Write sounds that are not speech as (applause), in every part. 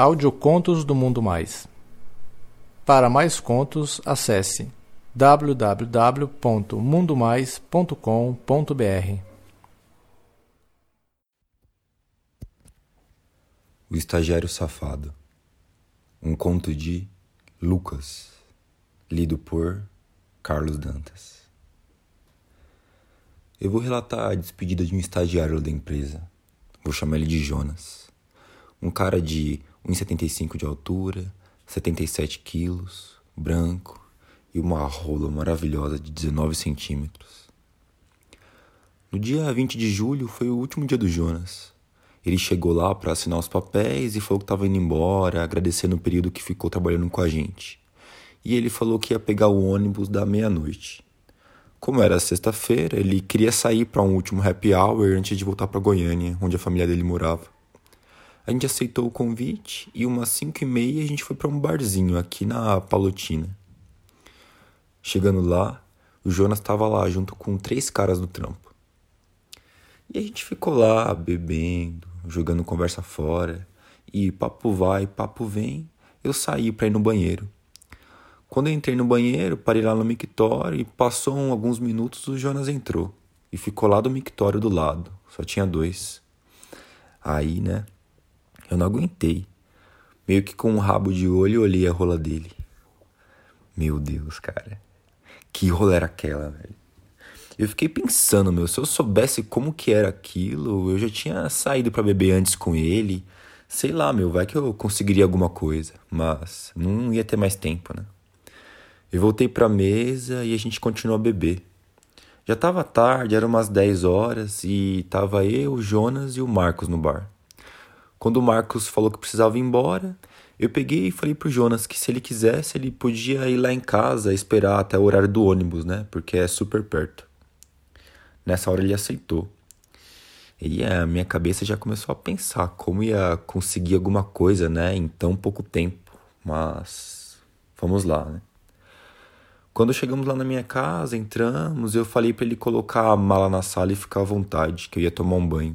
Audiocontos do Mundo Mais. Para mais contos, acesse www.mundomais.com.br. O Estagiário Safado. Um conto de Lucas, lido por Carlos Dantas. Eu vou relatar a despedida de um estagiário da empresa. Vou chamar ele de Jonas. Um cara de 1,75 de altura, 77 quilos, branco e uma rola maravilhosa de 19 centímetros. No dia 20 de julho foi o último dia do Jonas. Ele chegou lá para assinar os papéis e falou que estava indo embora, agradecendo o período que ficou trabalhando com a gente. E ele falou que ia pegar o ônibus da meia-noite. Como era sexta-feira, ele queria sair para um último happy hour antes de voltar para Goiânia, onde a família dele morava. A gente aceitou o convite e umas 5 e meia a gente foi para um barzinho aqui na Palotina. Chegando lá, o Jonas estava lá junto com três caras do trampo. E a gente ficou lá bebendo, jogando conversa fora, e papo vai, papo vem, eu saí para ir no banheiro. Quando eu entrei no banheiro, parei lá no mictório e passou alguns minutos o Jonas entrou e ficou lá do mictório do lado, só tinha dois. Aí, né, eu não aguentei. Meio que com um rabo de olho olhei a rola dele. Meu Deus, cara. Que rola era aquela, velho? Eu fiquei pensando, meu, se eu soubesse como que era aquilo, eu já tinha saído para beber antes com ele. Sei lá, meu, vai que eu conseguiria alguma coisa, mas não ia ter mais tempo, né? Eu voltei pra mesa e a gente continuou a beber. Já tava tarde, eram umas 10 horas e tava eu, o Jonas e o Marcos no bar. Quando o Marcos falou que precisava ir embora, eu peguei e falei pro Jonas que se ele quisesse, ele podia ir lá em casa esperar até o horário do ônibus, né? Porque é super perto. Nessa hora ele aceitou. E a minha cabeça já começou a pensar como ia conseguir alguma coisa, né, em tão pouco tempo. Mas vamos lá, né? Quando chegamos lá na minha casa, entramos, eu falei para ele colocar a mala na sala e ficar à vontade, que eu ia tomar um banho.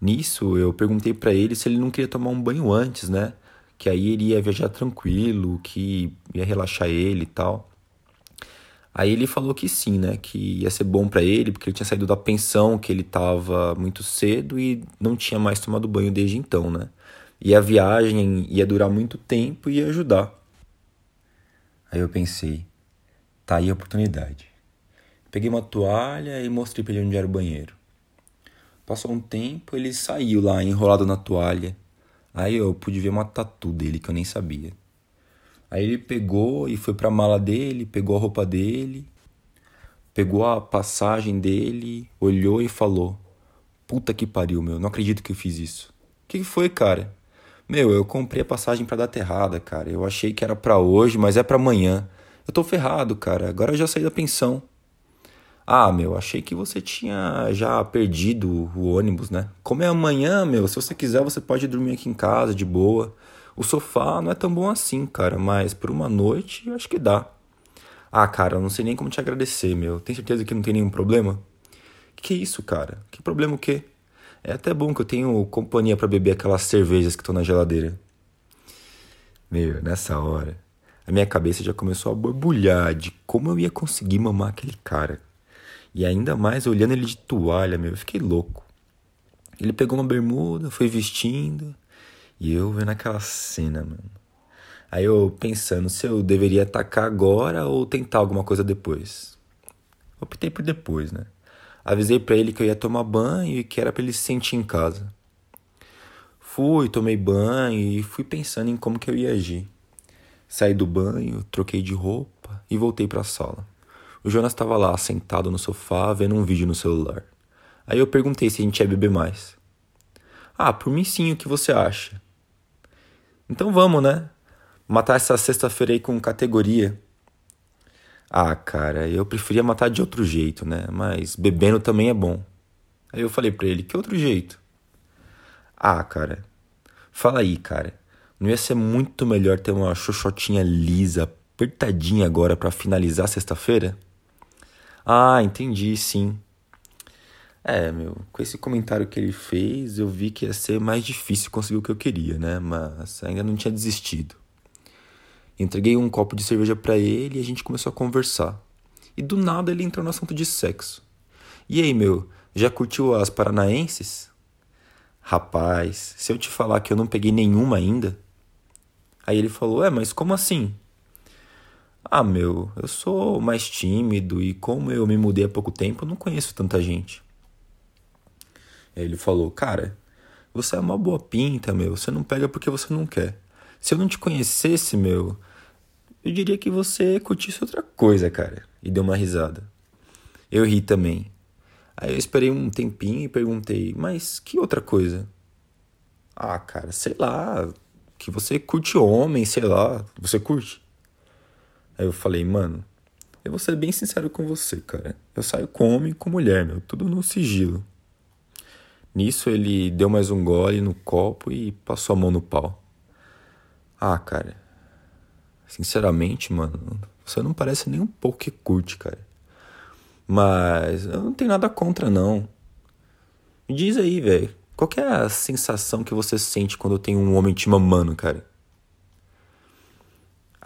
Nisso, eu perguntei para ele se ele não queria tomar um banho antes, né? Que aí ele ia viajar tranquilo, que ia relaxar ele e tal. Aí ele falou que sim, né? Que ia ser bom para ele, porque ele tinha saído da pensão, que ele tava muito cedo e não tinha mais tomado banho desde então, né? E a viagem ia durar muito tempo e ia ajudar. Aí eu pensei, tá aí a oportunidade. Peguei uma toalha e mostrei pra ele onde era o banheiro. Passou um tempo, ele saiu lá, enrolado na toalha. Aí eu pude ver uma tatu dele que eu nem sabia. Aí ele pegou e foi pra mala dele, pegou a roupa dele, pegou a passagem dele, olhou e falou: Puta que pariu, meu, não acredito que eu fiz isso. O que foi, cara? Meu, eu comprei a passagem pra data errada, cara. Eu achei que era para hoje, mas é para amanhã. Eu tô ferrado, cara. Agora eu já saí da pensão. Ah, meu, achei que você tinha já perdido o ônibus, né? Como é amanhã, meu, se você quiser você pode dormir aqui em casa de boa. O sofá não é tão bom assim, cara, mas por uma noite acho que dá. Ah, cara, eu não sei nem como te agradecer, meu. Tem certeza que não tem nenhum problema? Que, isso, cara? Que problema o quê? É até bom que eu tenho companhia para beber aquelas cervejas que estão na geladeira. Meu, nessa hora, a minha cabeça já começou a borbulhar de como eu ia conseguir mamar aquele cara. E ainda mais olhando ele de toalha, meu, eu fiquei louco. Ele pegou uma bermuda, foi vestindo, e eu vendo aquela cena, mano. Aí eu pensando se eu deveria atacar agora ou tentar alguma coisa depois. Optei por depois, né? Avisei para ele que eu ia tomar banho e que era para ele se sentir em casa. Fui, tomei banho e fui pensando em como que eu ia agir. Saí do banho, troquei de roupa e voltei para a sala. O Jonas estava lá, sentado no sofá, vendo um vídeo no celular. Aí eu perguntei se a gente ia beber mais. Ah, por mim sim, o que você acha? Então vamos, né? Matar essa sexta-feira aí com categoria. Ah, cara, eu preferia matar de outro jeito, né? Mas bebendo também é bom. Aí eu falei pra ele, que outro jeito? Ah, cara, fala aí, cara. Não ia ser muito melhor ter uma xoxotinha lisa, apertadinha agora para finalizar sexta-feira? Ah, entendi, sim. É, meu, com esse comentário que ele fez, eu vi que ia ser mais difícil conseguir o que eu queria, né? Mas ainda não tinha desistido. Entreguei um copo de cerveja para ele e a gente começou a conversar. E do nada ele entrou no assunto de sexo. E aí, meu, já curtiu as paranaenses? Rapaz, se eu te falar que eu não peguei nenhuma ainda. Aí ele falou: É, mas como assim? Ah, meu, eu sou mais tímido e como eu me mudei há pouco tempo, eu não conheço tanta gente. Aí ele falou: Cara, você é uma boa pinta, meu, você não pega porque você não quer. Se eu não te conhecesse, meu, eu diria que você curtisse outra coisa, cara. E deu uma risada. Eu ri também. Aí eu esperei um tempinho e perguntei: Mas que outra coisa? Ah, cara, sei lá. Que você curte homem, sei lá. Você curte? Aí eu falei, mano, eu vou ser bem sincero com você, cara. Eu saio com homem e com mulher, meu, tudo no sigilo. Nisso ele deu mais um gole no copo e passou a mão no pau. Ah, cara. Sinceramente, mano, você não parece nem um pouco que curte, cara. Mas eu não tenho nada contra, não. Me diz aí, velho. Qual é a sensação que você sente quando tem um homem te mamando, cara?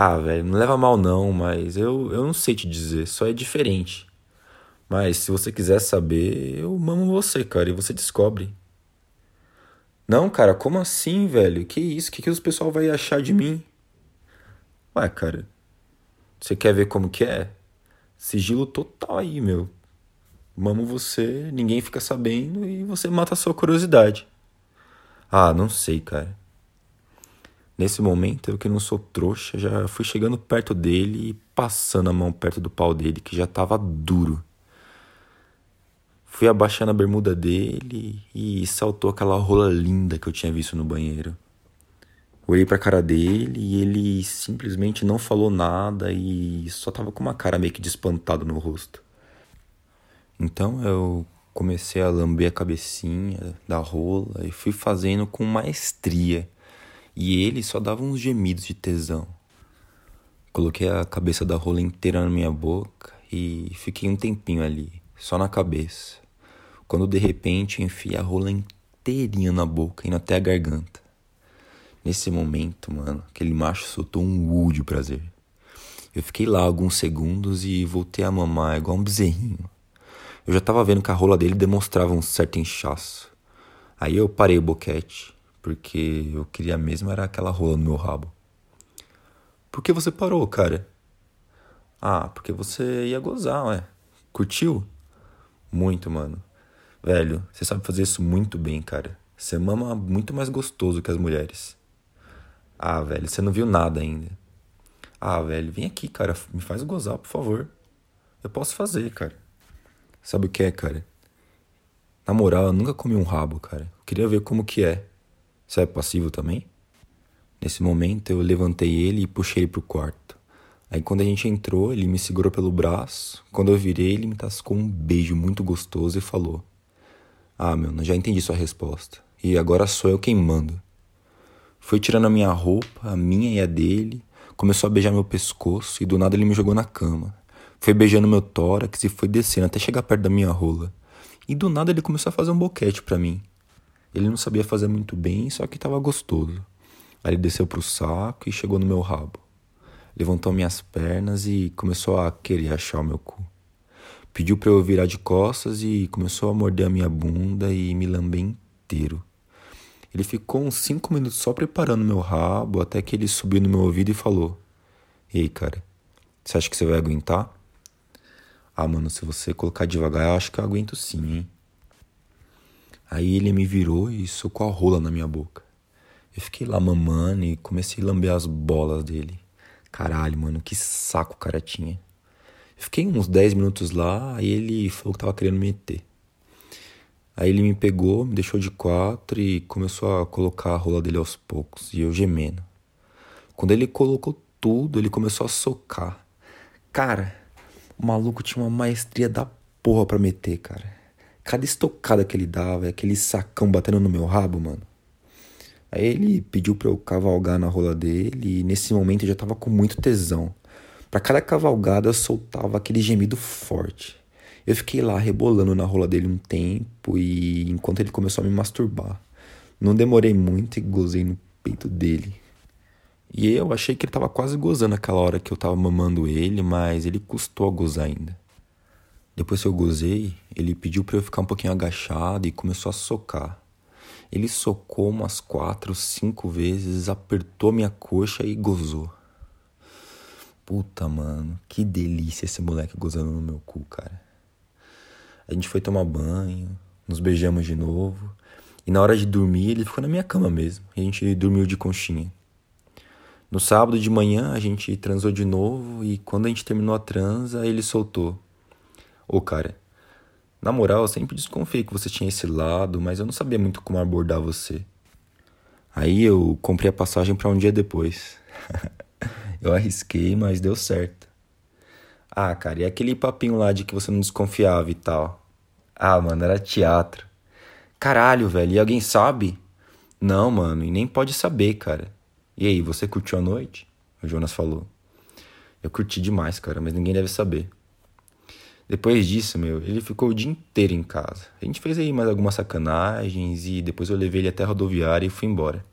Ah, velho, não leva mal não, mas eu, eu não sei te dizer, só é diferente. Mas se você quiser saber, eu mamo você, cara, e você descobre. Não, cara, como assim, velho? Que isso? O que, que os pessoal vai achar de mim? Ué, cara, você quer ver como que é? Sigilo total aí, meu. Mamo você, ninguém fica sabendo e você mata a sua curiosidade. Ah, não sei, cara. Nesse momento, eu que não sou trouxa, já fui chegando perto dele e passando a mão perto do pau dele, que já tava duro. Fui abaixando a bermuda dele e saltou aquela rola linda que eu tinha visto no banheiro. Olhei pra cara dele e ele simplesmente não falou nada e só tava com uma cara meio que de espantado no rosto. Então eu comecei a lamber a cabecinha da rola e fui fazendo com maestria e ele só dava uns gemidos de tesão. Coloquei a cabeça da rola inteira na minha boca e fiquei um tempinho ali, só na cabeça. Quando de repente enfiei a rola inteirinha na boca, indo até a garganta. Nesse momento, mano, aquele macho soltou um u de prazer. Eu fiquei lá alguns segundos e voltei a mamar igual um bezerrinho. Eu já tava vendo que a rola dele demonstrava um certo inchaço. Aí eu parei o boquete porque eu queria mesmo era aquela rola no meu rabo. Por que você parou, cara? Ah, porque você ia gozar, ué. Curtiu? Muito, mano. Velho, você sabe fazer isso muito bem, cara. Você mama muito mais gostoso que as mulheres. Ah, velho, você não viu nada ainda. Ah, velho, vem aqui, cara. Me faz gozar, por favor. Eu posso fazer, cara. Sabe o que é, cara? Na moral, eu nunca comi um rabo, cara. Eu queria ver como que é. Você é passivo também? Nesse momento eu levantei ele e puxei ele pro quarto. Aí quando a gente entrou, ele me segurou pelo braço. Quando eu virei, ele me tascou um beijo muito gostoso e falou: Ah, meu, já entendi sua resposta. E agora sou eu quem mando. Foi tirando a minha roupa, a minha e a dele, começou a beijar meu pescoço e do nada ele me jogou na cama. Foi beijando meu tórax e foi descendo até chegar perto da minha rola. E do nada ele começou a fazer um boquete para mim. Ele não sabia fazer muito bem, só que estava gostoso. Aí ele desceu pro saco e chegou no meu rabo. Levantou minhas pernas e começou a querer achar o meu cu. Pediu para eu virar de costas e começou a morder a minha bunda e me lamber inteiro. Ele ficou uns cinco minutos só preparando meu rabo até que ele subiu no meu ouvido e falou: Ei, cara, você acha que você vai aguentar? Ah, mano, se você colocar devagar, eu acho que eu aguento sim, hein? Aí ele me virou e socou a rola na minha boca. Eu fiquei lá mamando e comecei a lamber as bolas dele. Caralho, mano, que saco o cara tinha. Eu fiquei uns 10 minutos lá, aí ele falou que tava querendo me meter. Aí ele me pegou, me deixou de quatro e começou a colocar a rola dele aos poucos, e eu gemendo. Quando ele colocou tudo, ele começou a socar. Cara, o maluco tinha uma maestria da porra pra meter, cara. Cada estocada que ele dava, aquele sacão batendo no meu rabo, mano. Aí ele pediu pra eu cavalgar na rola dele e nesse momento eu já tava com muito tesão. Para cada cavalgada eu soltava aquele gemido forte. Eu fiquei lá rebolando na rola dele um tempo e enquanto ele começou a me masturbar. Não demorei muito e gozei no peito dele. E eu achei que ele tava quase gozando aquela hora que eu tava mamando ele, mas ele custou a gozar ainda. Depois que eu gozei, ele pediu para eu ficar um pouquinho agachado e começou a socar. Ele socou umas quatro, cinco vezes, apertou minha coxa e gozou. Puta, mano, que delícia esse moleque gozando no meu cu, cara. A gente foi tomar banho, nos beijamos de novo. E na hora de dormir, ele ficou na minha cama mesmo. E a gente dormiu de conchinha. No sábado de manhã, a gente transou de novo. E quando a gente terminou a transa, ele soltou: Ô cara, na moral, eu sempre desconfiei que você tinha esse lado, mas eu não sabia muito como abordar você. Aí eu comprei a passagem para um dia depois. (laughs) eu arrisquei, mas deu certo. Ah, cara, e aquele papinho lá de que você não desconfiava e tal? Ah, mano, era teatro. Caralho, velho, e alguém sabe? Não, mano, e nem pode saber, cara. E aí, você curtiu a noite? O Jonas falou. Eu curti demais, cara, mas ninguém deve saber. Depois disso, meu, ele ficou o dia inteiro em casa. A gente fez aí mais algumas sacanagens e depois eu levei ele até a rodoviária e fui embora.